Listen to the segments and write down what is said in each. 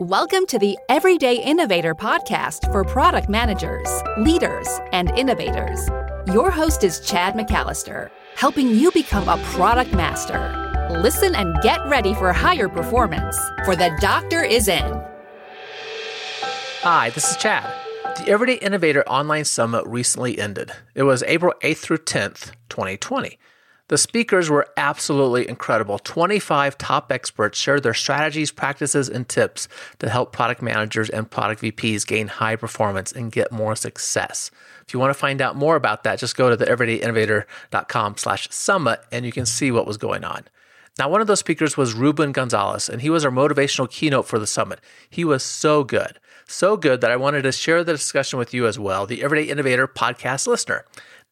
Welcome to the Everyday Innovator podcast for product managers, leaders, and innovators. Your host is Chad McAllister, helping you become a product master. Listen and get ready for higher performance, for the doctor is in. Hi, this is Chad. The Everyday Innovator Online Summit recently ended. It was April 8th through 10th, 2020. The speakers were absolutely incredible. 25 top experts shared their strategies, practices, and tips to help product managers and product VPs gain high performance and get more success. If you want to find out more about that, just go to the everydayinnovator.com slash summit and you can see what was going on. Now, one of those speakers was Ruben Gonzalez, and he was our motivational keynote for the summit. He was so good, so good that I wanted to share the discussion with you as well, the Everyday Innovator podcast listener.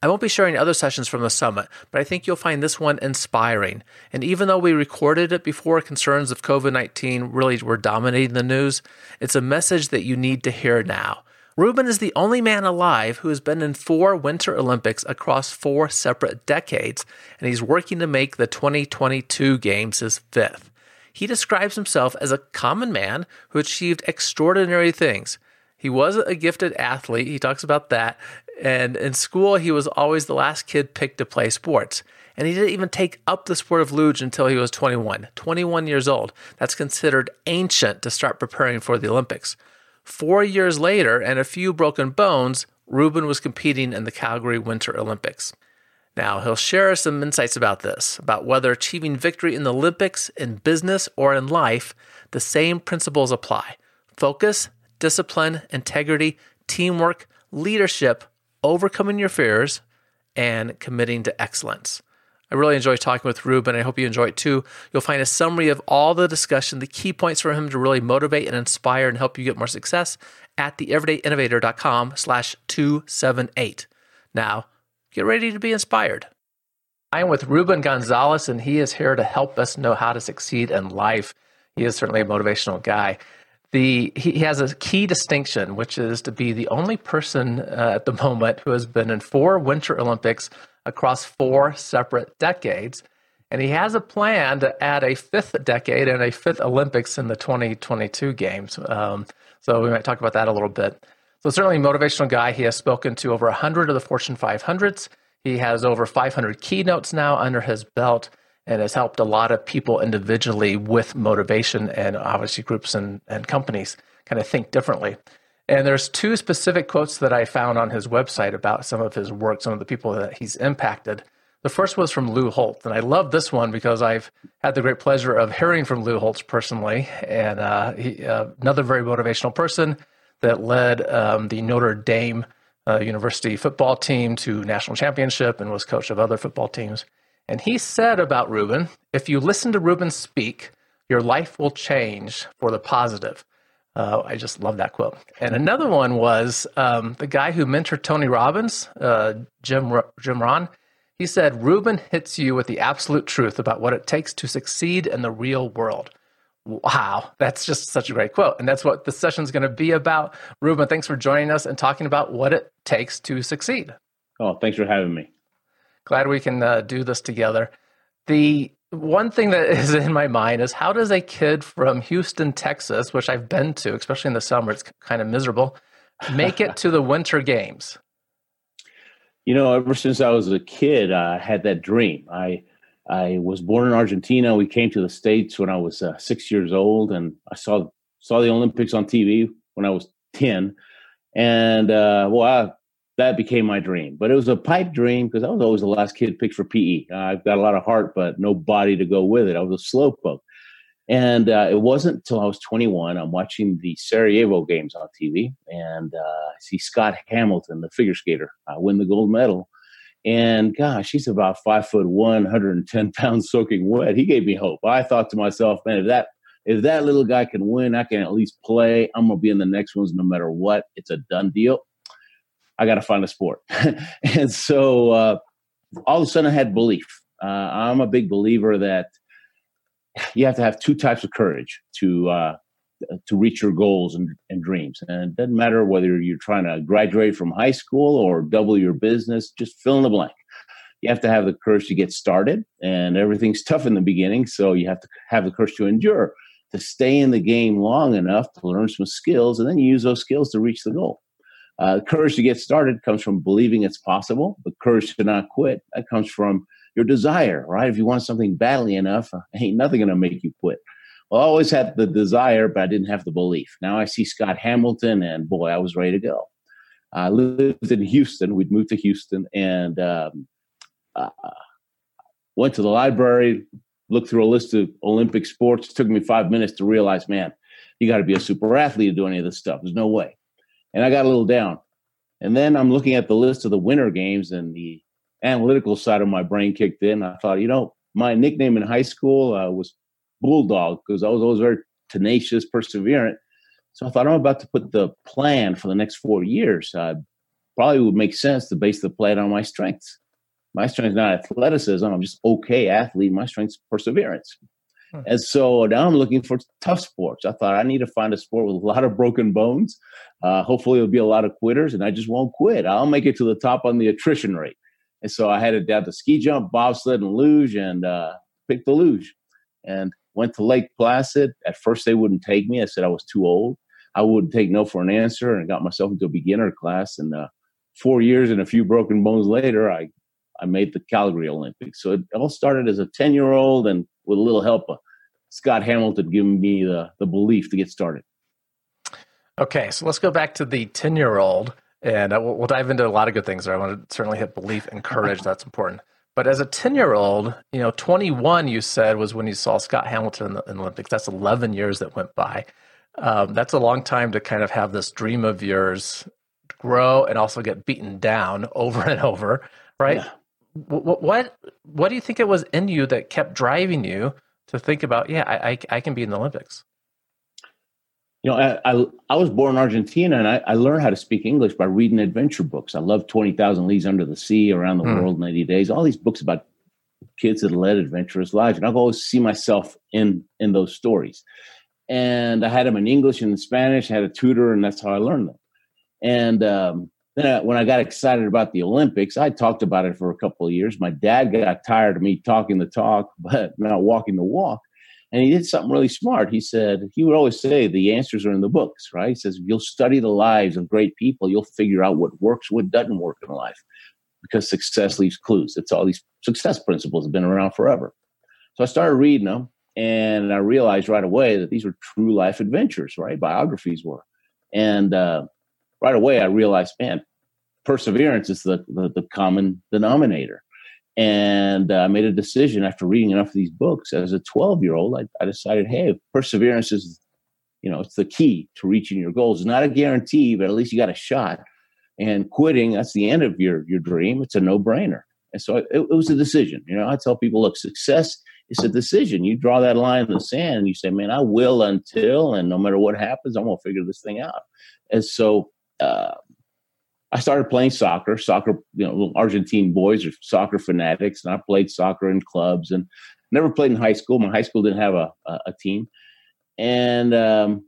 I won't be sharing other sessions from the summit, but I think you'll find this one inspiring. And even though we recorded it before concerns of COVID 19 really were dominating the news, it's a message that you need to hear now. Ruben is the only man alive who has been in four Winter Olympics across four separate decades, and he's working to make the 2022 Games his fifth. He describes himself as a common man who achieved extraordinary things. He was a gifted athlete. He talks about that. And in school, he was always the last kid picked to play sports. And he didn't even take up the sport of luge until he was 21, 21 years old. That's considered ancient to start preparing for the Olympics. Four years later, and a few broken bones, Ruben was competing in the Calgary Winter Olympics. Now, he'll share some insights about this, about whether achieving victory in the Olympics, in business, or in life, the same principles apply focus, discipline, integrity, teamwork, leadership, overcoming your fears, and committing to excellence. I really enjoy talking with Ruben. I hope you enjoy it too. You'll find a summary of all the discussion, the key points for him to really motivate and inspire and help you get more success at theeverydayinnovator.com slash 278. Now, get ready to be inspired. I am with Ruben Gonzalez, and he is here to help us know how to succeed in life. He is certainly a motivational guy the he has a key distinction, which is to be the only person uh, at the moment who has been in four Winter Olympics across four separate decades. And he has a plan to add a fifth decade and a fifth Olympics in the 2022 games. Um, so we might talk about that a little bit. So, certainly, a motivational guy. He has spoken to over 100 of the Fortune 500s. He has over 500 keynotes now under his belt and has helped a lot of people individually with motivation and obviously groups and, and companies kind of think differently. And there's two specific quotes that I found on his website about some of his work, some of the people that he's impacted. The first was from Lou Holtz, and I love this one because I've had the great pleasure of hearing from Lou Holtz personally, and uh, he, uh, another very motivational person that led um, the Notre Dame uh, University football team to national championship and was coach of other football teams. And he said about Ruben if you listen to Ruben speak, your life will change for the positive. Uh, I just love that quote. And another one was um, the guy who mentored Tony Robbins, uh, Jim, Jim Rohn. He said, Ruben hits you with the absolute truth about what it takes to succeed in the real world. Wow, that's just such a great quote. And that's what the session is going to be about. Ruben, thanks for joining us and talking about what it takes to succeed. Oh, thanks for having me glad we can uh, do this together. The one thing that is in my mind is how does a kid from Houston, Texas, which I've been to, especially in the summer, it's kind of miserable, make it to the Winter Games? You know, ever since I was a kid, I had that dream. I I was born in Argentina. We came to the states when I was uh, six years old, and I saw saw the Olympics on TV when I was ten. And uh, well, I that became my dream. But it was a pipe dream because I was always the last kid picked for PE. Uh, I've got a lot of heart, but no body to go with it. I was a slowpoke. And uh, it wasn't until I was 21, I'm watching the Sarajevo games on TV, and uh, I see Scott Hamilton, the figure skater, uh, win the gold medal. And gosh, he's about five foot one, 110 pounds soaking wet. He gave me hope. I thought to myself, man, if that if that little guy can win, I can at least play. I'm gonna be in the next ones no matter what. It's a done deal. I got to find a sport. and so uh, all of a sudden I had belief. Uh, I'm a big believer that you have to have two types of courage to uh, to reach your goals and, and, dreams. And it doesn't matter whether you're trying to graduate from high school or double your business, just fill in the blank. You have to have the courage to get started, and everything's tough in the beginning. So you have to have the courage to endure. to stay in the game long enough to learn some skills, and then you use those skills to reach the goal. Uh, courage to get started comes from believing it's possible, but courage to not quit that comes from your desire, right? If you want something badly enough, uh, ain't nothing going to make you quit. Well, I always had the desire, but I didn't have the belief. Now I see Scott Hamilton, and boy, I was ready to go. I lived in Houston. We'd moved to Houston, and um, uh, went to the library, looked through a list of Olympic sports. It took me five minutes to realize, man, you got to be a super athlete to do any of this stuff. There's no way and I got a little down. And then I'm looking at the list of the winter games, and the analytical side of my brain kicked in. I thought, you know, my nickname in high school uh, was Bulldog because I was always very tenacious, perseverant. So I thought I'm about to put the plan for the next four years. Uh, probably would make sense to base the plan on my strengths. My strength is not athleticism. I'm just okay athlete. My strength's perseverance. And so now I'm looking for tough sports. I thought I need to find a sport with a lot of broken bones. Uh, hopefully, there'll be a lot of quitters, and I just won't quit. I'll make it to the top on the attrition rate. And so I headed down to ski jump, bobsled, and luge, and uh, picked the luge. And went to Lake Placid. At first, they wouldn't take me. I said I was too old. I wouldn't take no for an answer, and got myself into a beginner class. And uh, four years and a few broken bones later, I I made the Calgary Olympics. So it all started as a 10 year old and with a little help of Scott Hamilton giving me the, the belief to get started. Okay, so let's go back to the 10 year old and uh, we'll, we'll, dive into a lot of good things there. I want to certainly hit belief and courage. That's important. But as a 10 year old, you know, 21, you said, was when you saw Scott Hamilton in the, in the Olympics. That's 11 years that went by. Um, that's a long time to kind of have this dream of yours grow and also get beaten down over and over, right? Yeah what, what what do you think it was in you that kept driving you to think about yeah I, I, I can be in the Olympics? You know, I, I, I was born in Argentina, and I, I, learned how to speak English by reading adventure books. I love Twenty Thousand Leagues Under the Sea, Around the mm. World in Eighty Days. All these books about kids that led adventurous lives, and I've always seen myself in in those stories. And I had them in English and in Spanish. I had a tutor, and that's how I learned them. And um, then I, when I got excited about the Olympics, I talked about it for a couple of years. My dad got tired of me talking the talk, but not walking the walk. And he did something really smart. He said, he would always say, the answers are in the books, right? He says, if you'll study the lives of great people, you'll figure out what works, what doesn't work in life because success leaves clues. It's all these success principles have been around forever. So I started reading them and I realized right away that these were true life adventures, right? Biographies were. And uh, right away I realized, man, perseverance is the, the, the common denominator. And uh, I made a decision after reading enough of these books as a 12 year old. I, I, decided, hey, perseverance is, you know, it's the key to reaching your goals. It's not a guarantee, but at least you got a shot. And quitting, that's the end of your, your dream. It's a no brainer. And so it, it was a decision. You know, I tell people, look, success is a decision. You draw that line in the sand and you say, man, I will until, and no matter what happens, I'm going to figure this thing out. And so, uh, I started playing soccer. Soccer, you know, Argentine boys are soccer fanatics, and I played soccer in clubs and never played in high school. My high school didn't have a, a, a team, and um,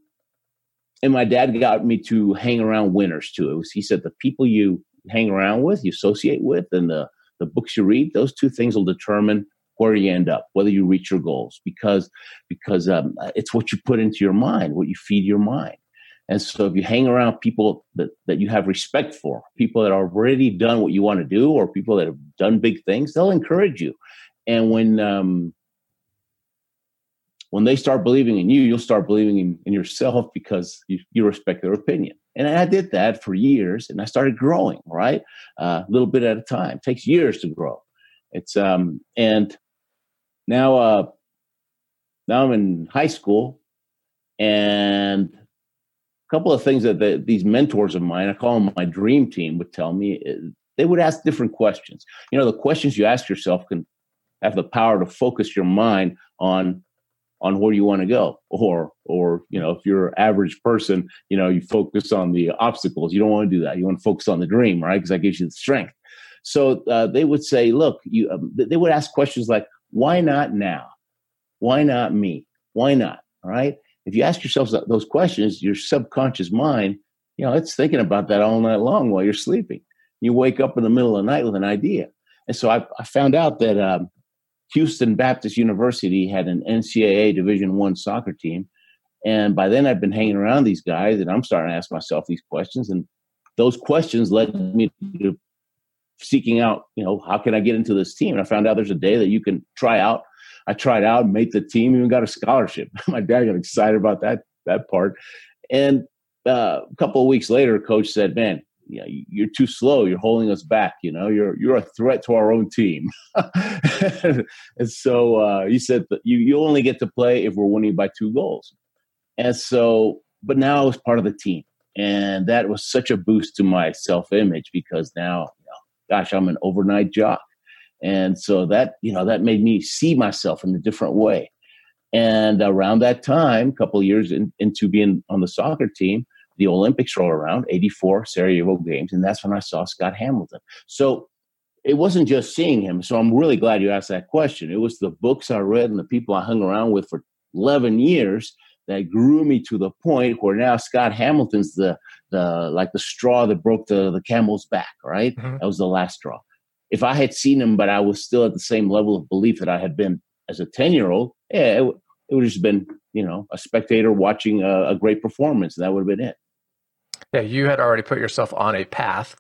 and my dad got me to hang around winners too. It was he said the people you hang around with, you associate with, and the the books you read, those two things will determine where you end up, whether you reach your goals, because because um, it's what you put into your mind, what you feed your mind. And so if you hang around people that, that you have respect for, people that have already done what you want to do, or people that have done big things, they'll encourage you. And when um, when they start believing in you, you'll start believing in, in yourself because you, you, respect their opinion. And I did that for years, and I started growing, right, a uh, little bit at a time. It takes years to grow. It's um, and now uh, now I'm in high school, and couple of things that the, these mentors of mine, I call them my dream team, would tell me. Eh, they would ask different questions. You know, the questions you ask yourself can have the power to focus your mind on on where you want to go. Or or you know if you're an average person you know you focus on the obstacles. You don't want to do that. You want to focus on the dream right? Because that gives you the strength. So uh, they would say look you um, they would ask questions like why not now? Why not me? Why not? All right if you ask yourself those questions, your subconscious mind, you know, it's thinking about that all night long while you're sleeping. You wake up in the middle of the night with an idea. And so I, I found out that um, Houston Baptist University had an NCAA Division One soccer team, and by then I've been hanging around these guys, and I'm starting to ask myself these questions, and those questions led me to seeking out, you know, how can I get into this team? And I found out there's a day that you can try out. I tried out, made the team, even got a scholarship. My dad got excited about that that part. And uh, a couple of weeks later, coach said, "Man, yeah, you're too slow. You're holding us back. You know, you're you're a threat to our own team." and so uh, he said, "You you only get to play if we're winning by two goals." And so, but now I was part of the team, and that was such a boost to my self image because now, you know, gosh, I'm an overnight jock, and so that you know that made me see myself in a different way. And around that time, a couple years in, into being on the soccer team, the Olympics roll around, 84 Sarajevo Games, and that's when I saw Scott Hamilton. So it wasn't just seeing him. So I'm really glad you asked that question. It was the books I read and the people I hung around with for 11 years that grew me to the point where now Scott Hamilton's the the like the straw that broke the the camel's back, right? Mm-hmm. That was the last straw. If I had seen him, but I was still at the same level of belief that I had been as a 10 year old, yeah, it, it would have just been, you know, a spectator watching a, a great performance. And that would have been it. Yeah, you had already put yourself on a path.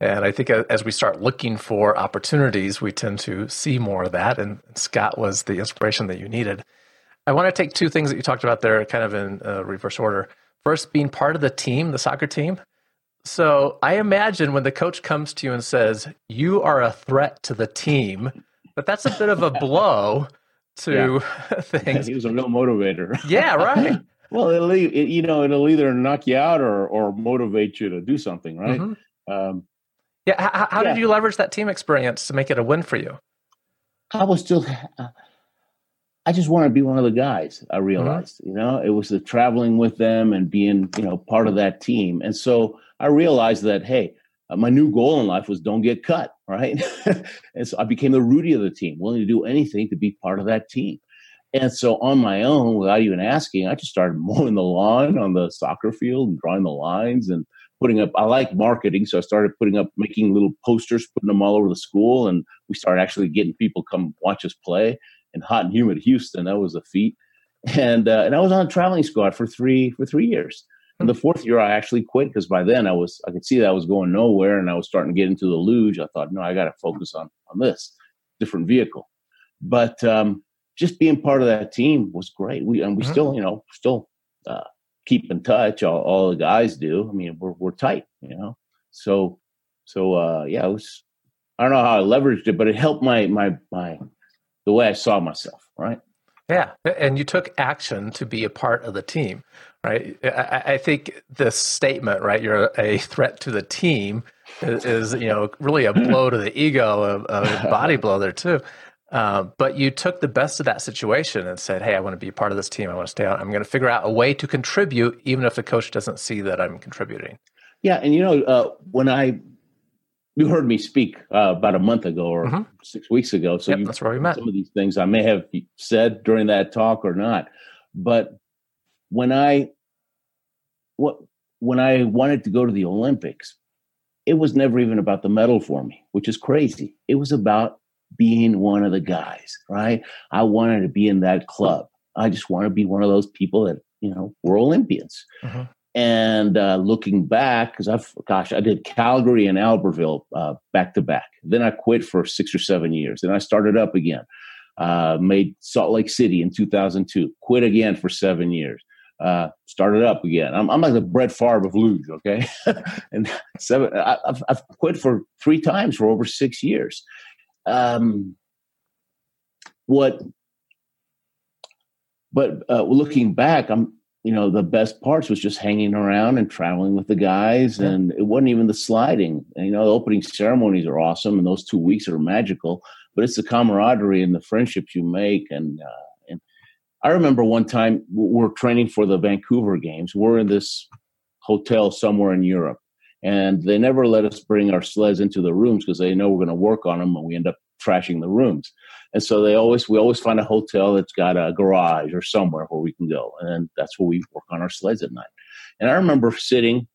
And I think as we start looking for opportunities, we tend to see more of that. And Scott was the inspiration that you needed. I want to take two things that you talked about there kind of in uh, reverse order. First, being part of the team, the soccer team. So I imagine when the coach comes to you and says, You are a threat to the team, but that's a bit of a blow to yeah. things. He was a real motivator. yeah, right. well, it'll, it, you know, it'll either knock you out or or motivate you to do something, right? Mm-hmm. Um, yeah. How, how yeah. did you leverage that team experience to make it a win for you? I was still. Uh, I just wanted to be one of the guys. I mm-hmm. realized, mm-hmm. you know, it was the traveling with them and being, you know, part of that team. And so I realized that, hey, uh, my new goal in life was don't get cut, right? and so I became the Rudy of the team, willing to do anything to be part of that team. And so on my own, without even asking, I just started mowing the lawn on the soccer field and drawing the lines and putting up. I like marketing, so I started putting up, making little posters, putting them all over the school, and we started actually getting people come watch us play in hot and humid Houston. That was a feat. And uh, and I was on a traveling squad for three for three years. And the fourth year, I actually quit because by then I was I could see that I was going nowhere, and I was starting to get into the luge. I thought, no, I got to focus on on this different vehicle. But um, just being part of that team was great. We and we mm-hmm. still, you know, still uh, keep in touch. All, all, the guys do. I mean, we're we're tight, you know. So so uh, yeah, it was. I don't know how I leveraged it, but it helped my my my the way I saw myself. Right. Yeah, and you took action to be a part of the team, right? I, I think this statement, right? You're a threat to the team, is, is you know really a blow to the ego, a, a body blow there too. Uh, but you took the best of that situation and said, "Hey, I want to be a part of this team. I want to stay on. I'm going to figure out a way to contribute, even if the coach doesn't see that I'm contributing." Yeah, and you know, uh, when I you heard me speak uh, about a month ago or mm-hmm. six weeks ago. So yep, that's where we met. Some of these things I may have said during that talk or not, but when I what when I wanted to go to the Olympics, it was never even about the medal for me, which is crazy. It was about being one of the guys, right? I wanted to be in that club. I just want to be one of those people that you know were Olympians. Mm-hmm. And uh, looking back, because I've, gosh, I did Calgary and Albertville uh, back to back. Then I quit for six or seven years. Then I started up again. Uh, made Salt Lake City in 2002. Quit again for seven years. Uh, started up again. I'm, I'm like the Brett Favre of luge, okay? and seven, I, have I've quit for three times for over six years. Um, what? But uh, looking back, I'm you know the best parts was just hanging around and traveling with the guys yeah. and it wasn't even the sliding and, you know the opening ceremonies are awesome and those two weeks are magical but it's the camaraderie and the friendships you make and uh, and i remember one time we're training for the vancouver games we're in this hotel somewhere in europe and they never let us bring our sleds into the rooms because they know we're going to work on them and we end up trashing the rooms. And so they always we always find a hotel that's got a garage or somewhere where we can go, and that's where we work on our sleds at night. And I remember sitting.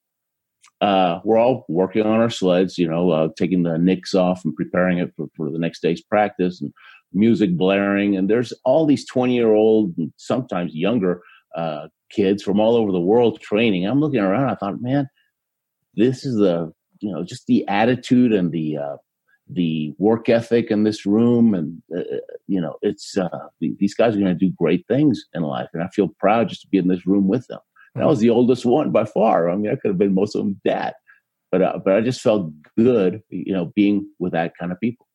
Uh, we're all working on our sleds, you know, uh, taking the nicks off and preparing it for, for the next day's practice. And music blaring, and there's all these 20 year old, sometimes younger uh, kids from all over the world training. I'm looking around. I thought, man, this is the you know just the attitude and the uh, the work ethic in this room, and uh, you know, it's uh, these guys are going to do great things in life, and I feel proud just to be in this room with them. And I was the oldest one by far. I mean, I could have been most of them dad, but uh, but I just felt good, you know, being with that kind of people.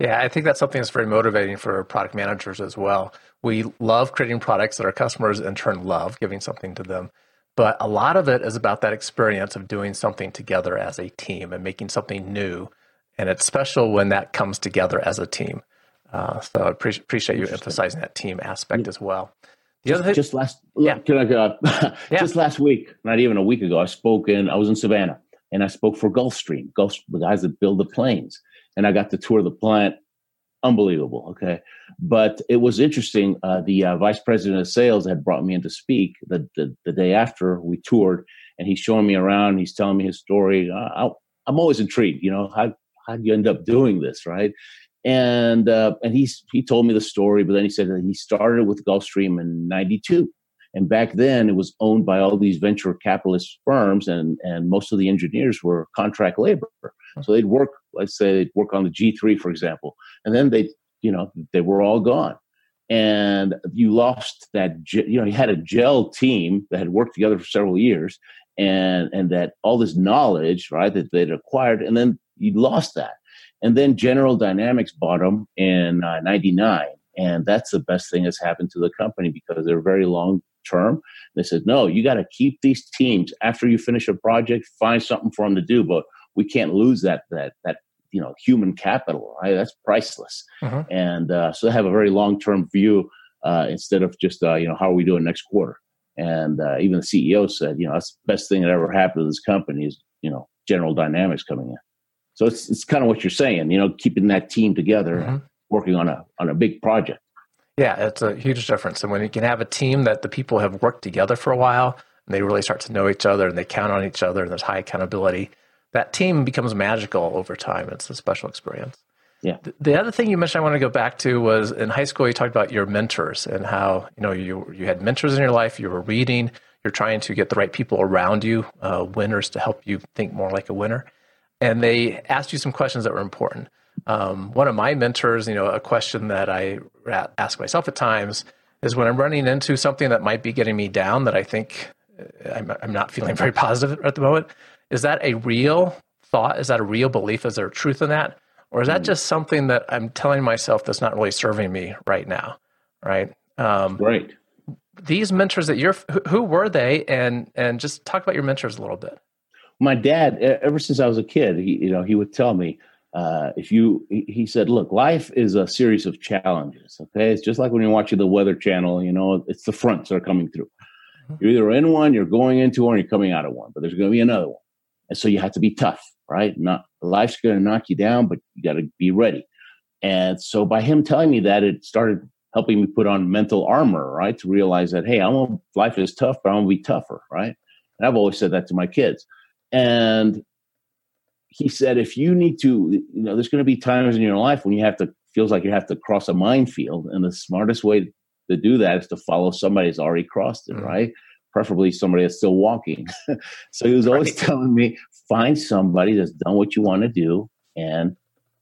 Yeah, I think that's something that's very motivating for product managers as well. We love creating products that our customers in turn love, giving something to them. But a lot of it is about that experience of doing something together as a team and making something new. And it's special when that comes together as a team. Uh, so I pre- appreciate you emphasizing that team aspect as well. The just, thing, just last, yeah. Can I, uh, yeah. just last week, not even a week ago, I spoke in. I was in Savannah, and I spoke for Gulfstream, Gulf, the guys that build the planes, and I got to tour the plant unbelievable. Okay, but it was interesting. Uh, the uh, vice president of sales had brought me in to speak the, the, the day after we toured, and he's showing me around. He's telling me his story. I, am always intrigued. You know, how how do you end up doing this, right? And uh, and he's he told me the story, but then he said that he started with Gulfstream in '92. And back then, it was owned by all these venture capitalist firms, and, and most of the engineers were contract labor. So they'd work, let's say, they'd work on the G3, for example, and then they, you know, they were all gone. And you lost that, you know, you had a gel team that had worked together for several years, and and that all this knowledge, right, that they'd acquired, and then you lost that. And then General Dynamics bought them in '99, uh, and that's the best thing that's happened to the company because they're very long term. They said, no, you got to keep these teams after you finish a project, find something for them to do, but we can't lose that that that you know human capital right that's priceless uh-huh. and uh, so they have a very long-term view uh, instead of just uh, you know how are we doing next quarter and uh, even the ceo said you know that's the best thing that ever happened to this company is you know general dynamics coming in so it's, it's kind of what you're saying you know keeping that team together uh-huh. working on a on a big project yeah it's a huge difference and when you can have a team that the people have worked together for a while and they really start to know each other and they count on each other and there's high accountability that team becomes magical over time. It's a special experience. Yeah. The other thing you mentioned I want to go back to was in high school you talked about your mentors and how you know you you had mentors in your life. You were reading. You're trying to get the right people around you, uh, winners, to help you think more like a winner. And they asked you some questions that were important. Um, one of my mentors, you know, a question that I ask myself at times is when I'm running into something that might be getting me down that I think uh, I'm, I'm not feeling very positive at the moment. Is that a real thought? Is that a real belief? Is there a truth in that? Or is that hmm. just something that I'm telling myself that's not really serving me right now? Right. Um, right. These mentors that you're, who were they? And, and just talk about your mentors a little bit. My dad, ever since I was a kid, he, you know, he would tell me, uh, if you, he said, look, life is a series of challenges. Okay. It's just like when you're watching the weather channel, you know, it's the fronts that are coming through. Mm-hmm. You're either in one, you're going into one, you're coming out of one, but there's going to be another one. And so you have to be tough, right? Not life's going to knock you down, but you got to be ready. And so by him telling me that, it started helping me put on mental armor, right? To realize that, hey, I'm life is tough, but I'm gonna be tougher, right? And I've always said that to my kids. And he said, if you need to, you know, there's going to be times in your life when you have to feels like you have to cross a minefield, and the smartest way to do that is to follow somebody who's already crossed it, mm-hmm. right? preferably somebody that's still walking. so he was always telling me, find somebody that's done what you want to do and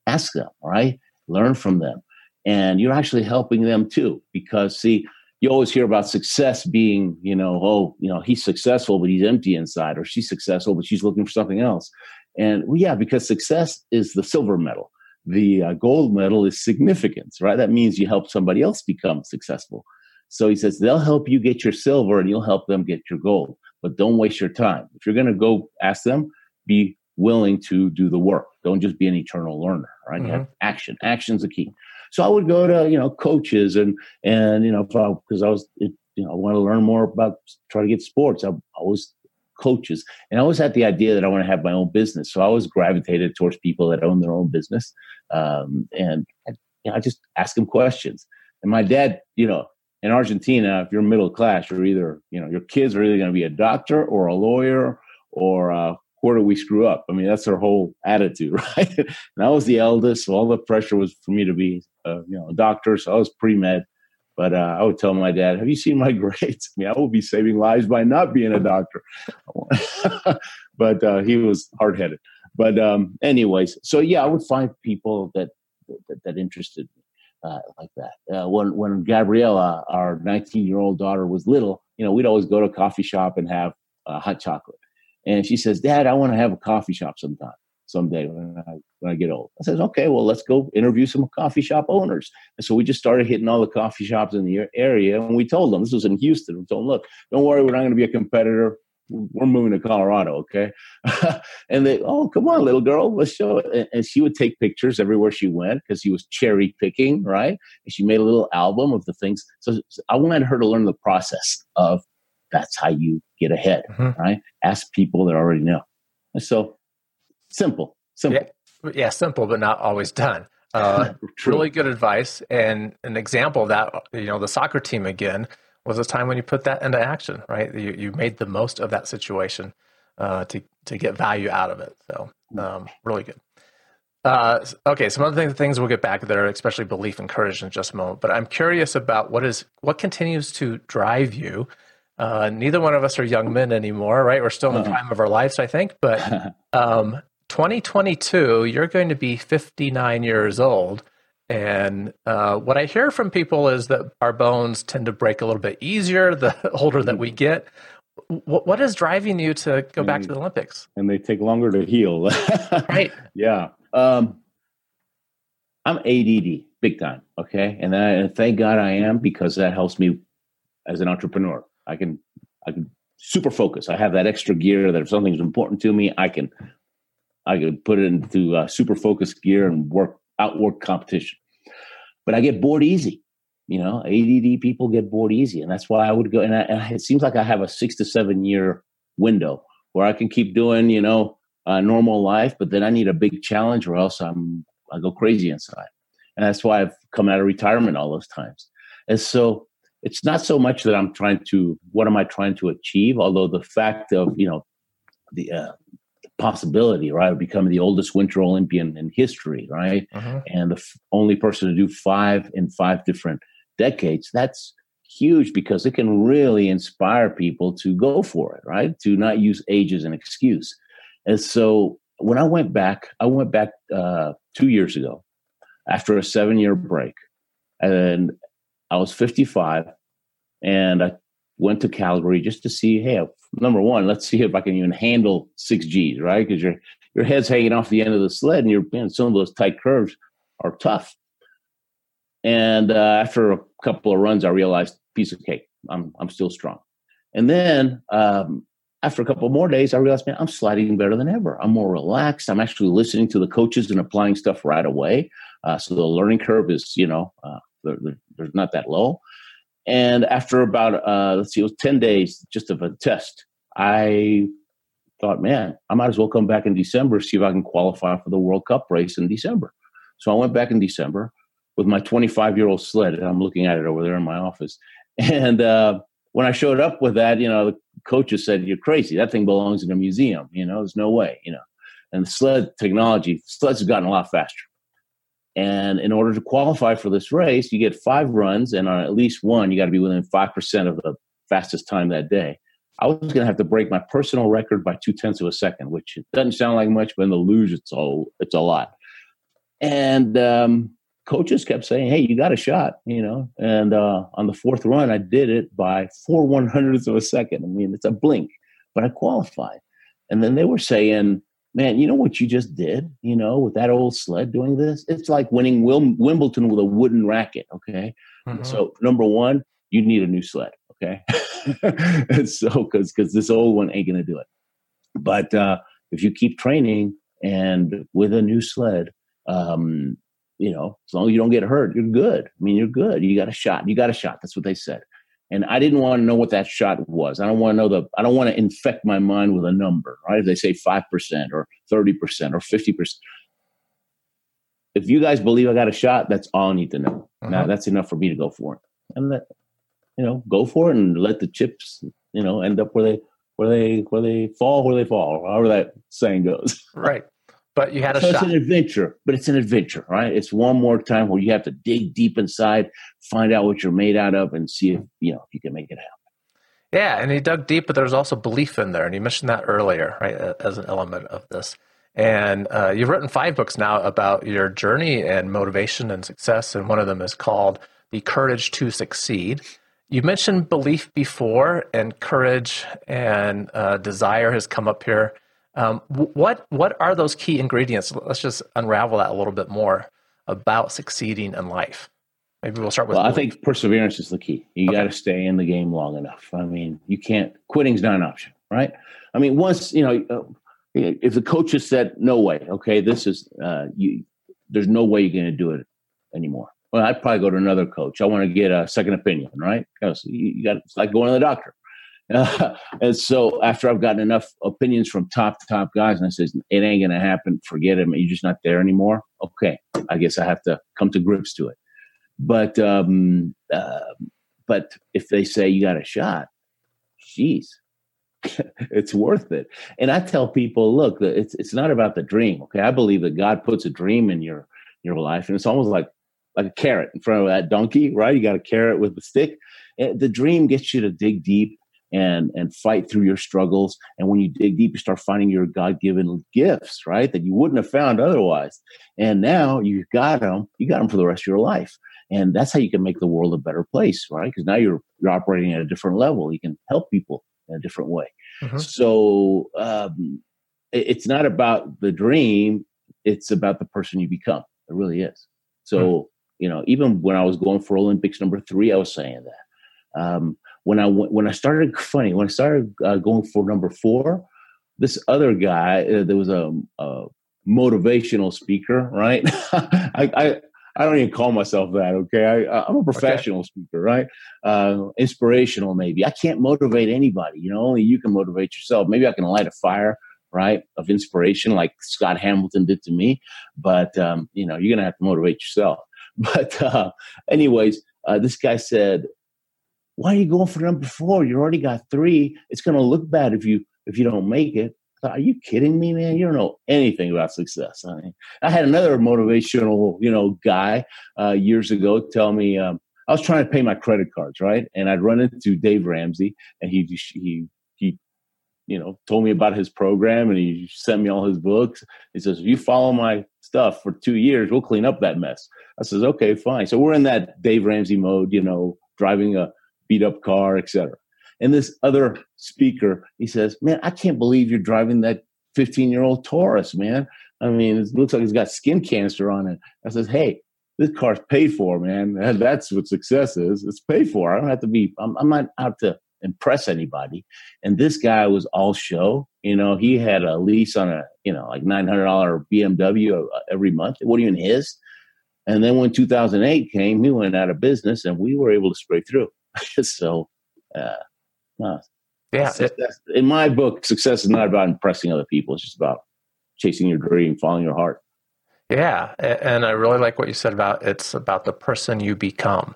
ask them, right? Learn from them. And you're actually helping them too, because see, you always hear about success being, you know, oh, you know, he's successful, but he's empty inside, or she's successful, but she's looking for something else. And well, yeah, because success is the silver medal. The uh, gold medal is significance, right? That means you help somebody else become successful. So he says they'll help you get your silver and you'll help them get your gold. But don't waste your time. If you're going to go ask them, be willing to do the work. Don't just be an eternal learner, right? Mm-hmm. action. Action's the key. So I would go to, you know, coaches and, and, you know, because I was, you know, I want to learn more about, try to get sports. I always coaches. And I always had the idea that I want to have my own business. So I always gravitated towards people that own their own business. Um, and I, you know, I just ask them questions. And my dad, you know, in Argentina, if you're middle class, you're either, you know, your kids are either going to be a doctor or a lawyer or uh, where do we screw up? I mean, that's their whole attitude, right? and I was the eldest, so all the pressure was for me to be uh, you know a doctor, so I was pre med. But uh, I would tell my dad, "Have you seen my grades? I mean, I will be saving lives by not being a doctor." but uh, he was hard headed. But um, anyways, so yeah, I would find people that that, that interested me uh, like that. Uh, when when Gabriella, our 19 year old daughter, was little, you know, we'd always go to a coffee shop and have hot chocolate. And she says, "Dad, I want to have a coffee shop sometime, someday when I when I get old." I says, "Okay, well, let's go interview some coffee shop owners." And so we just started hitting all the coffee shops in the area, and we told them this was in Houston. We told them, "Look, don't worry, we're not going to be a competitor we're moving to Colorado, okay? and they, oh, come on, little girl, let's show it. And, and she would take pictures everywhere she went because she was cherry picking, right? And she made a little album of the things. So, so I wanted her to learn the process of that's how you get ahead, mm-hmm. right? Ask people that already know. And so simple, simple. Yeah, yeah simple, but not always done. Uh, really good advice and an example of that. You know, the soccer team again was a time when you put that into action, right? You, you made the most of that situation uh, to to get value out of it. So um, really good. Uh, okay, some other things we'll get back there, especially belief and courage in just a moment. But I'm curious about what is what continues to drive you. Uh, neither one of us are young men anymore, right? We're still in the uh-huh. prime of our lives, I think. But um, 2022, you're going to be 59 years old. And uh, what I hear from people is that our bones tend to break a little bit easier the older that we get. what, what is driving you to go and back to the Olympics? And they take longer to heal. right. Yeah. Um, I'm ADD big time. Okay. And, I, and thank God I am because that helps me as an entrepreneur. I can, I can super focus. I have that extra gear that if something's important to me, I can, I could put it into uh, super focused gear and work outwork competition. But I get bored easy. You know, ADD people get bored easy, and that's why I would go. And, I, and it seems like I have a six to seven year window where I can keep doing, you know, uh, normal life, but then I need a big challenge, or else I'm I go crazy inside. And that's why I've come out of retirement all those times. And so it's not so much that I'm trying to what am I trying to achieve, although the fact of you know the uh, possibility, right, of becoming the oldest Winter Olympian in history, right, uh-huh. and the f- only person to do five in five different decades. That's huge because it can really inspire people to go for it, right? To not use age as an excuse. And so when I went back, I went back uh, two years ago after a seven year break, and I was 55, and I went to Calgary just to see, hey, number one, let's see if I can even handle six Gs, right? Because your your head's hanging off the end of the sled, and you're man, some of those tight curves are tough. And uh, after a couple of runs, I realized piece of cake. I'm I'm still strong. And then um, after a couple more days, I realized, man, I'm sliding better than ever. I'm more relaxed. I'm actually listening to the coaches and applying stuff right away. Uh, so the learning curve is, you know, uh, there's not that low. And after about, uh, let's see, it was 10 days just of a test, I thought, man, I might as well come back in December, see if I can qualify for the World Cup race in December. So I went back in December with my 25 year old sled, and I'm looking at it over there in my office. And uh, when I showed up with that, you know, the coaches said, You're crazy. That thing belongs in a museum. You know, there's no way, you know. And sled technology, sleds have gotten a lot faster. And in order to qualify for this race, you get five runs, and on at least one, you got to be within 5% of the fastest time that day. I was going to have to break my personal record by two tenths of a second, which doesn't sound like much, but in the luge, it's a, it's a lot. And um, coaches kept saying, "Hey, you got a shot," you know. And uh, on the fourth run, I did it by four one hundredths of a second. I mean, it's a blink, but I qualified. And then they were saying, man, you know what you just did, you know, with that old sled doing this? It's like winning Wimbledon with a wooden racket, okay? Mm-hmm. So, number one, you need a new sled, okay? and so, because because this old one ain't to do it. But uh, if you keep training and with a new sled, um, you know, as long as you don't get hurt, you're good. I mean, you're good. You got a shot. You got a shot. That's what they said. And I didn't want to know what that shot was. I don't want to know the, I don't want to infect my mind with a number, right? If they say 5% or 30% or 50%. If you guys believe I got a shot, that's all I need to know. Uh-huh. Now that's enough for me to go for it. And that, you know, go for it and let the chips, you know, end up where they, where they, where they fall, where they fall, however that saying goes. right. But you had a so shot. It's an adventure, but it's an adventure, right? It's one more time where you have to dig deep inside, find out what you're made out of, and see if you know if you can make it happen. Yeah, and he dug deep, but there's also belief in there, and you mentioned that earlier, right, as an element of this. And uh, you've written five books now about your journey and motivation and success, and one of them is called "The Courage to Succeed." You mentioned belief before, and courage and uh, desire has come up here. Um, what what are those key ingredients? Let's just unravel that a little bit more about succeeding in life. Maybe we'll start with. Well. I think perseverance is the key. You okay. got to stay in the game long enough. I mean, you can't. Quitting's not an option, right? I mean, once you know, uh, if the coach has said no way, okay, this is uh, you. There's no way you're going to do it anymore well, I'd probably go to another coach. I want to get a second opinion, right? Because you, you got it's like going to the doctor. Uh, and so after I've gotten enough opinions from top top guys, and I says it ain't gonna happen, forget it. You're just not there anymore. Okay, I guess I have to come to grips to it. But um, uh, but if they say you got a shot, geez, it's worth it. And I tell people, look, it's it's not about the dream. Okay, I believe that God puts a dream in your your life, and it's almost like like a carrot in front of that donkey, right? You got a carrot with a stick. The dream gets you to dig deep and and fight through your struggles. And when you dig deep, you start finding your God given gifts, right? That you wouldn't have found otherwise. And now you got them. You got them for the rest of your life. And that's how you can make the world a better place, right? Because now you're you're operating at a different level. You can help people in a different way. Mm-hmm. So um, it, it's not about the dream; it's about the person you become. It really is. So mm-hmm. You know, even when I was going for Olympics number three, I was saying that. Um, when I when I started funny when I started uh, going for number four, this other guy uh, there was a, a, motivational speaker, right? I, I I don't even call myself that. Okay, I, am a professional okay. speaker, right? Uh, inspirational, maybe. I can't motivate anybody. You know, only you can motivate yourself. Maybe I can light a fire, right, of inspiration, like Scott Hamilton did to me. But um, you know, you're gonna have to motivate yourself. But uh, anyways, uh, this guy said, "Why are you going for number four? You already got three. It's going to look bad if you if you don't make it." Thought, are you kidding me, man? You don't know anything about success. I, mean, I had another motivational, you know, guy uh, years ago tell me um, I was trying to pay my credit cards, right? And I'd run into Dave Ramsey, and he he he you know, told me about his program and he sent me all his books. He says, if you follow my stuff for two years, we'll clean up that mess. I says, okay, fine. So we're in that Dave Ramsey mode, you know, driving a beat up car, etc. And this other speaker, he says, man, I can't believe you're driving that 15 year old Taurus, man. I mean, it looks like it's got skin cancer on it. I says, hey, this car's paid for, man. That's what success is. It's paid for. I don't have to be, I'm, I'm not out to impress anybody. And this guy was all show. You know, he had a lease on a, you know, like $900 BMW uh, every month. Wasn't even his. And then when 2008 came, he went out of business and we were able to spray through. so, uh, uh, yeah. It, in my book, success is not about impressing other people. It's just about chasing your dream, following your heart. Yeah. And I really like what you said about it's about the person you become,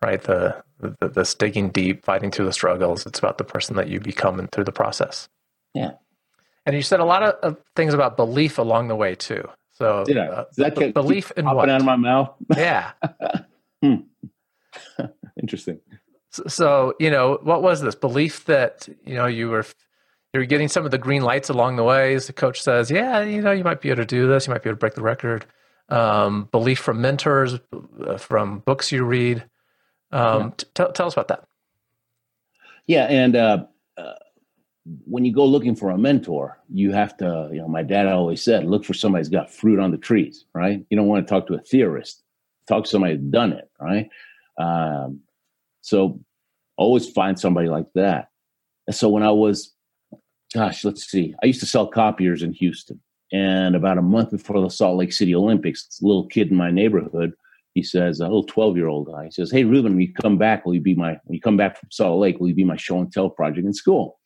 right? The, the, the digging deep, fighting through the struggles. It's about the person that you become and through the process. Yeah. And you said a lot of, of things about belief along the way too. So Did I? Uh, that b- belief in what? out of my mouth. Yeah. hmm. Interesting. So, you know, what was this belief that you know you were you were getting some of the green lights along the way? As the coach says, yeah, you know, you might be able to do this. You might be able to break the record. Um, belief from mentors, uh, from books you read. Um, yeah. t- tell, tell us about that. Yeah, and uh, uh, when you go looking for a mentor, you have to, you know, my dad always said, look for somebody who's got fruit on the trees, right? You don't want to talk to a theorist. Talk to somebody who's done it, right? Um, so always find somebody like that. And so when I was, gosh, let's see, I used to sell copiers in Houston. And about a month before the Salt Lake City Olympics, a little kid in my neighborhood he says, a little 12 year old guy, he says, Hey, Ruben, when you come back, will you be my, when you come back from Salt Lake, will you be my show and tell project in school?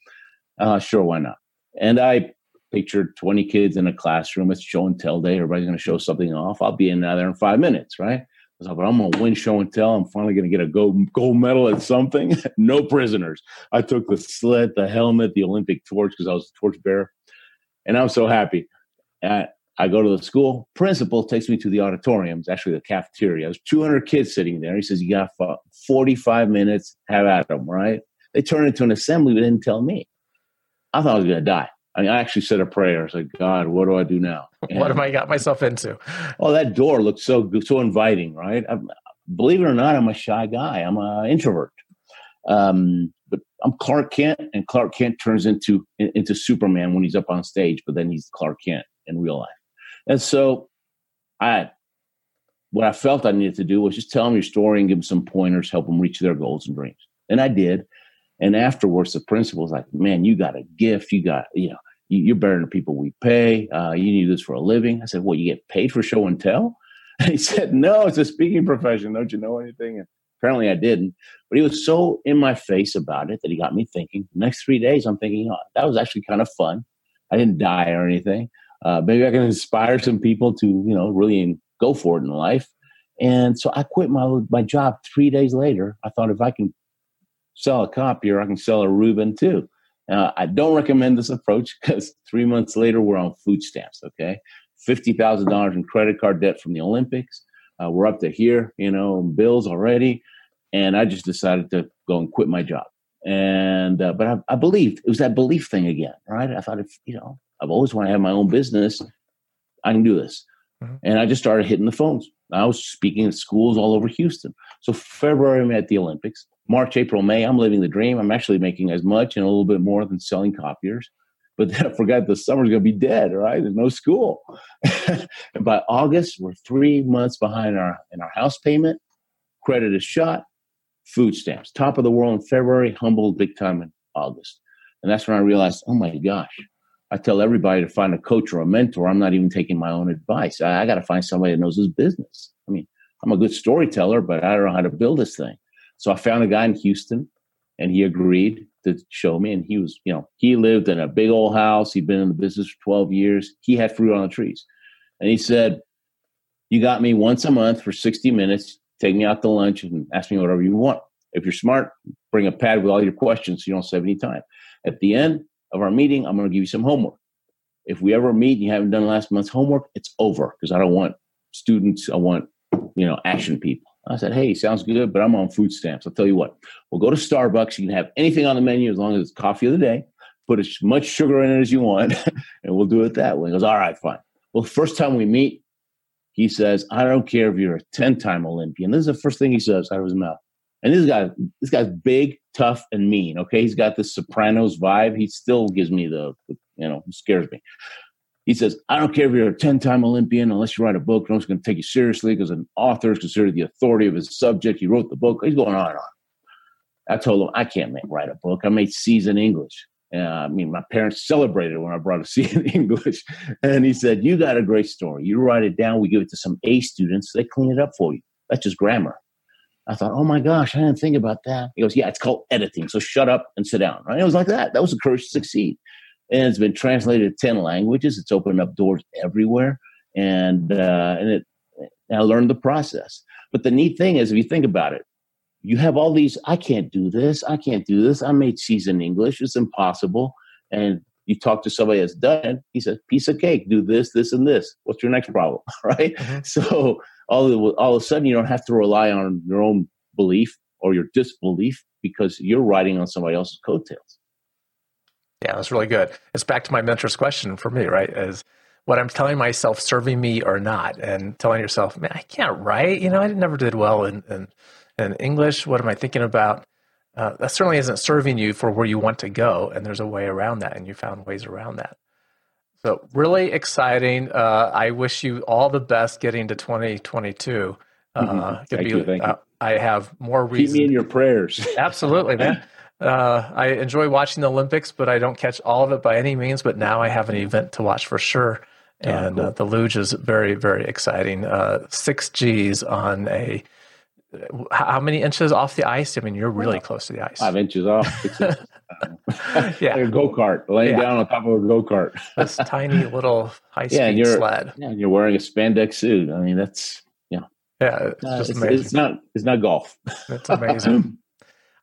Uh, sure, why not? And I pictured 20 kids in a classroom. It's show and tell day. Everybody's going to show something off. I'll be in there in five minutes, right? I was like, I'm going to win show and tell. I'm finally going to get a gold, gold medal at something. no prisoners. I took the sled, the helmet, the Olympic torch because I was a torch bearer. And I'm so happy. I, I go to the school. Principal takes me to the auditorium. It's actually the cafeteria. There's 200 kids sitting there. He says, "You got 45 minutes. Have at them." Right? They turn into an assembly, but didn't tell me. I thought I was going to die. I mean, I actually said a prayer. I was like, God, what do I do now? And, what have I got myself into? Oh, that door looked so good, so inviting, right? I, believe it or not, I'm a shy guy. I'm an introvert. Um, but I'm Clark Kent, and Clark Kent turns into into Superman when he's up on stage, but then he's Clark Kent in real life. And so, I what I felt I needed to do was just tell them your story and give them some pointers, help them reach their goals and dreams. And I did. And afterwards, the principal was like, "Man, you got a gift. You got you know." You're better than people we pay. Uh, you need this for a living. I said, "Well, you get paid for show and tell?" And he said, "No, it's a speaking profession. Don't you know anything?" And Apparently I didn't, but he was so in my face about it that he got me thinking. The next three days, I'm thinking, oh, that was actually kind of fun. I didn't die or anything. Uh, maybe I can inspire some people to, you know, really go for it in life. And so I quit my my job three days later. I thought if I can sell a copier, I can sell a Ruben too. Uh, I don't recommend this approach because three months later we're on food stamps. Okay, fifty thousand dollars in credit card debt from the Olympics. Uh, we're up to here, you know, bills already. And I just decided to go and quit my job. And, uh, but I, I believed it was that belief thing again, right? I thought if, you know, I've always wanted to have my own business, I can do this. Mm-hmm. And I just started hitting the phones. I was speaking at schools all over Houston. So February, I'm at the Olympics. March, April, May, I'm living the dream. I'm actually making as much and a little bit more than selling copiers. But then I forgot the summer's going to be dead, right? There's no school. and by August, we're three months behind our in our house payment. Credit is shot. Food stamps, top of the world in February, humbled big time in August. And that's when I realized, oh my gosh, I tell everybody to find a coach or a mentor. I'm not even taking my own advice. I, I got to find somebody that knows his business. I mean, I'm a good storyteller, but I don't know how to build this thing. So I found a guy in Houston and he agreed to show me. And he was, you know, he lived in a big old house. He'd been in the business for 12 years. He had fruit on the trees. And he said, You got me once a month for 60 minutes. Take me out to lunch and ask me whatever you want. If you're smart, bring a pad with all your questions so you don't save any time. At the end of our meeting, I'm going to give you some homework. If we ever meet and you haven't done last month's homework, it's over because I don't want students, I want, you know, action people. I said, hey, sounds good, but I'm on food stamps. I'll tell you what, we'll go to Starbucks. You can have anything on the menu as long as it's coffee of the day. Put as much sugar in it as you want, and we'll do it that way. He goes, all right, fine. Well, first time we meet, he says, I don't care if you're a 10 time Olympian. This is the first thing he says out of his mouth. And this guy, this guy's big, tough, and mean. Okay. He's got this Sopranos vibe. He still gives me the, you know, scares me. He says, I don't care if you're a 10 time Olympian, unless you write a book, no one's going to take you seriously because an author is considered the authority of his subject. He wrote the book. He's going on and on. I told him, I can't write a book. I made C's in English. Uh, I mean, my parents celebrated when I brought a C in English. And he said, You got a great story. You write it down. We give it to some A students. They clean it up for you. That's just grammar. I thought, oh my gosh, I didn't think about that. He goes, yeah, it's called editing. So shut up and sit down. Right? It was like that. That was the courage to succeed and it's been translated to 10 languages. It's opened up doors everywhere. And, uh, and it, I learned the process. But the neat thing is, if you think about it, you have all these, I can't do this. I can't do this. I made seasoned English. It's impossible. And you talk to somebody that's done it, he says, piece of cake, do this, this, and this. What's your next problem? right? Mm-hmm. So all of, all of a sudden, you don't have to rely on your own belief or your disbelief because you're riding on somebody else's coattails. Yeah, that's really good. It's back to my mentor's question for me, right? Is what I'm telling myself serving me or not? And telling yourself, man, I can't write. You know, I never did well in, in, in English. What am I thinking about? Uh, that certainly isn't serving you for where you want to go. And there's a way around that. And you found ways around that. So, really exciting. Uh, I wish you all the best getting to 2022. Uh, mm-hmm. Thank be, you. Thank you. I have more reasons. Keep me in your prayers. Absolutely, man. Uh, I enjoy watching the Olympics, but I don't catch all of it by any means. But now I have an event to watch for sure. Oh, and oh, cool. uh, the luge is very, very exciting. Uh, six G's on a how many inches off the ice? I mean, you're really close to the ice. Five inches off. yeah, like a go kart, laying yeah. down on top of a go kart. this tiny little high speed yeah, you're, sled. Yeah, and you're wearing a spandex suit. I mean, that's yeah, yeah. It's, uh, it's, it's, not it's not golf. It's amazing.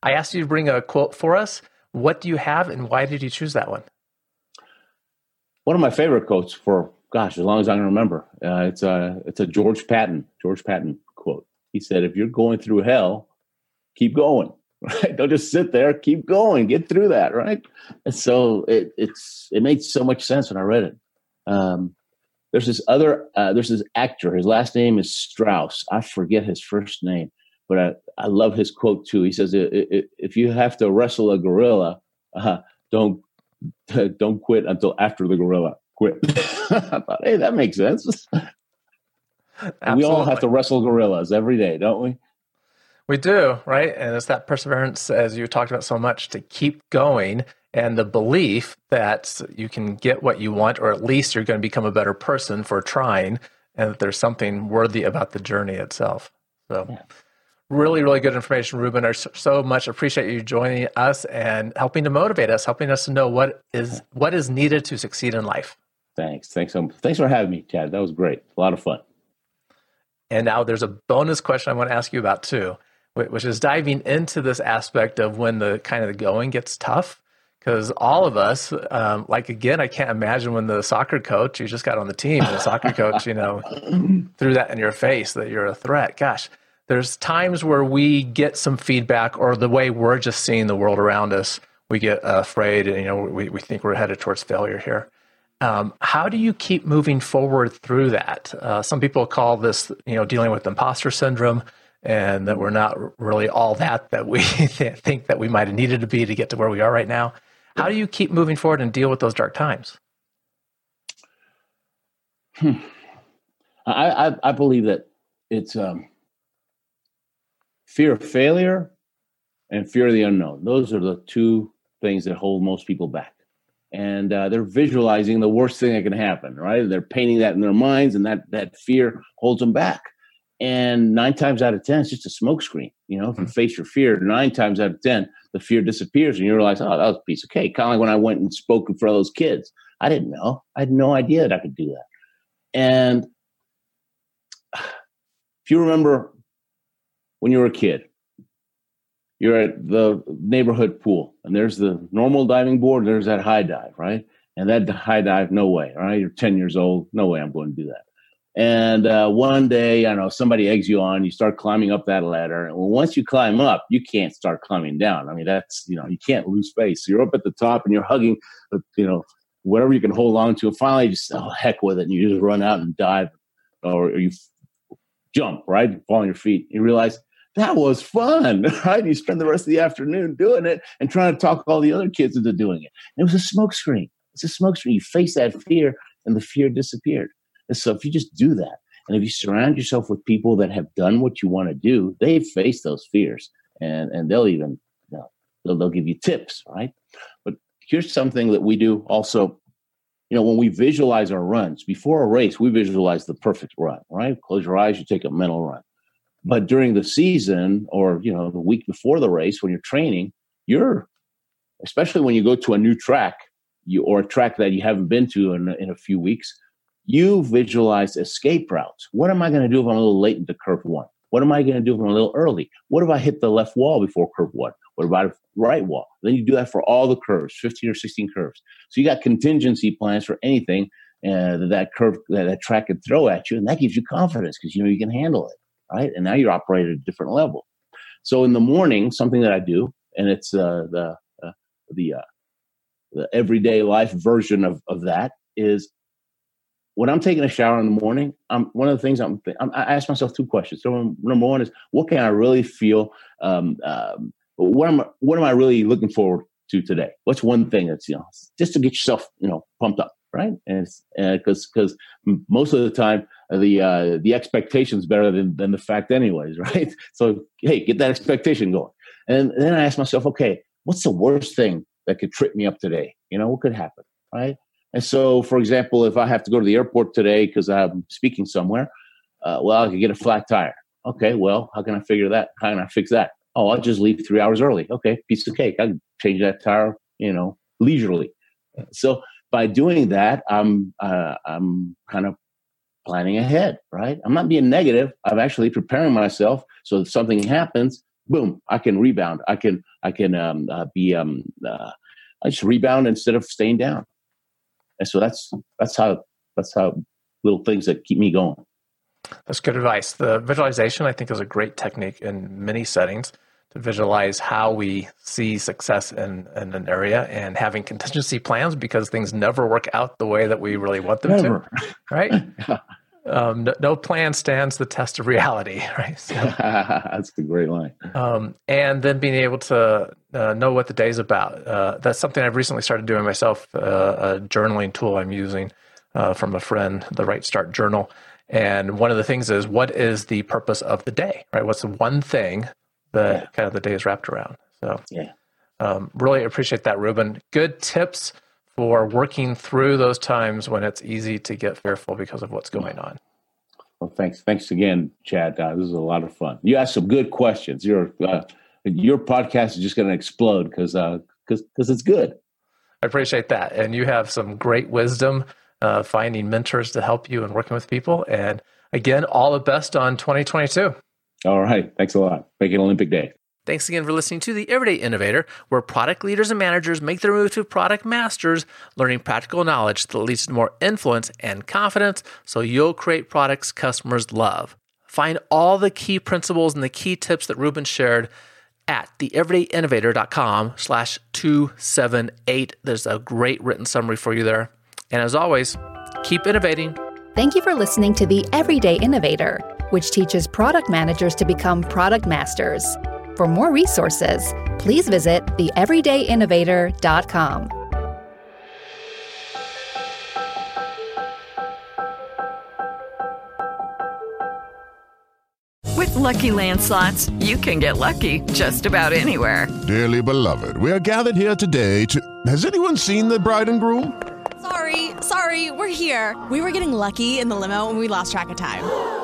I asked you to bring a quote for us. What do you have, and why did you choose that one? One of my favorite quotes for gosh, as long as I can remember. Uh, it's a it's a George Patton George Patton quote. He said, "If you're going through hell, keep going. Right? Don't just sit there. Keep going. Get through that. Right." And so it it's it made so much sense when I read it. Um, there's this other uh, there's this actor. His last name is Strauss. I forget his first name, but I, I love his quote too. He says, "If you have to wrestle a gorilla, uh, don't don't quit until after the gorilla quit." I thought, hey, that makes sense. we all have to wrestle gorillas every day, don't we? We do, right? And it's that perseverance, as you talked about so much, to keep going and the belief that you can get what you want, or at least you're going to become a better person for trying, and that there's something worthy about the journey itself. So, yeah. Really, really good information, Ruben. I so much appreciate you joining us and helping to motivate us, helping us to know what is what is needed to succeed in life. Thanks. Thanks. So, much. thanks for having me, Chad. That was great. A lot of fun. And now there's a bonus question I want to ask you about too, which is diving into this aspect of when the kind of the going gets tough. Because all of us, um, like again, I can't imagine when the soccer coach you just got on the team, the soccer coach, you know, threw that in your face that you're a threat. Gosh, there's times where we get some feedback, or the way we're just seeing the world around us, we get afraid, and you know, we, we think we're headed towards failure here. Um, how do you keep moving forward through that? Uh, some people call this, you know, dealing with imposter syndrome, and that we're not really all that that we think that we might have needed to be to get to where we are right now. How do you keep moving forward and deal with those dark times? Hmm. I, I, I believe that it's um, fear of failure and fear of the unknown. Those are the two things that hold most people back. And uh, they're visualizing the worst thing that can happen right? They're painting that in their minds and that that fear holds them back. And nine times out of ten it's just a smokescreen. You know if you hmm. face your fear nine times out of ten the fear disappears and you realize oh that was a piece of cake. Kind of like when i went and spoke in front of those kids. I didn't know. I had no idea that i could do that. And if you remember when you were a kid. You're at the neighborhood pool and there's the normal diving board there's that high dive right? And that high dive no way right? You're 10 years old no way i'm going to do that. And uh, one day i know somebody eggs you on you start climbing up that ladder and once you climb up you can't start climbing down. I mean that's you know you can't lose face. So you're up at the top and you're hugging you know whatever you can hold on to. And finally just oh heck with it and you just run out and dive or you jump right fall on your feet you realize that was fun, right? You spend the rest of the afternoon doing it and trying to talk all the other kids into doing it. And it was a smokescreen. It's a smokescreen. You face that fear, and the fear disappeared. And so, if you just do that, and if you surround yourself with people that have done what you want to do, they've faced those fears, and and they'll even you know, they'll, they'll give you tips, right? But here's something that we do also. You know, when we visualize our runs before a race, we visualize the perfect run, right? Close your eyes, you take a mental run mm-hmm. but during the season or, you know, the week before the race when you're training, you're, especially when you go to a new track you, or a track that you haven't been to in, in a few weeks, you visualize escape routes. What am I going to do if I'm a little late into curve one? What am I going to do if I'm a little early? What if I hit the left wall before curve one? What about a right wall? Then you do that for all the curves, 15 or 16 curves. So you got contingency plans for anything uh, that curve, that, that track could throw at you. And that gives you confidence because you know you can handle it right? And now you're operating at a different level. So in the morning, something that I do, and it's uh, the uh, the uh, the everyday life version of of that is when I'm taking a shower in the morning. I'm one of the things I'm, I'm I ask myself two questions. So number one is what can I really feel? Um, um, what am I, what am I really looking forward to today? What's one thing that's you know just to get yourself you know pumped up, right? And because because most of the time the uh, the expectation's better than, than the fact anyways right? So hey get that expectation going. And then i ask myself okay what's the worst thing that could trip me up today? You know what could happen right? And so for example if i have to go to the airport today because i'm speaking somewhere uh, well i could get a flat tire. Okay well how can i figure that how can i fix that oh i'll just leave three hours early okay piece of cake i can change that tire you know leisurely so by doing that i'm uh, i'm kind of planning ahead, right? I'm not being negative. I'm actually preparing myself so if something happens, boom, I can rebound. I can I can um, uh, be um, uh, I just rebound instead of staying down. And so that's that's how that's how little things that keep me going. That's good advice. The visualization, I think, is a great technique in many settings to visualize how we see success in, in an area and having contingency plans because things never work out the way that we really want them never. to. Right? um, no, no, plan stands the test of reality, right? So, that's a great line. Um, and then being able to uh, know what the day's about. Uh, that's something I've recently started doing myself. Uh, a journaling tool I'm using uh, from a friend, the Right Start Journal. And one of the things is, what is the purpose of the day, right? What's the one thing that yeah. kind of the day is wrapped around? So, yeah. Um, really appreciate that, Ruben. Good tips for working through those times when it's easy to get fearful because of what's going on. Well, thanks, thanks again, Chad. Uh, this is a lot of fun. You asked some good questions. Your uh, your podcast is just going to explode because because uh, because it's good. I appreciate that, and you have some great wisdom uh, finding mentors to help you and working with people. And again, all the best on 2022. All right, thanks a lot. Make it Olympic Day. Thanks again for listening to The Everyday Innovator, where product leaders and managers make their move to product masters, learning practical knowledge that leads to more influence and confidence so you'll create products customers love. Find all the key principles and the key tips that Ruben shared at theeverydayinnovator.com slash 278. There's a great written summary for you there. And as always, keep innovating. Thank you for listening to The Everyday Innovator, which teaches product managers to become product masters. For more resources, please visit theeverydayinnovator.com. With lucky landslots, you can get lucky just about anywhere. Dearly beloved, we are gathered here today to. Has anyone seen the bride and groom? Sorry, sorry, we're here. We were getting lucky in the limo and we lost track of time.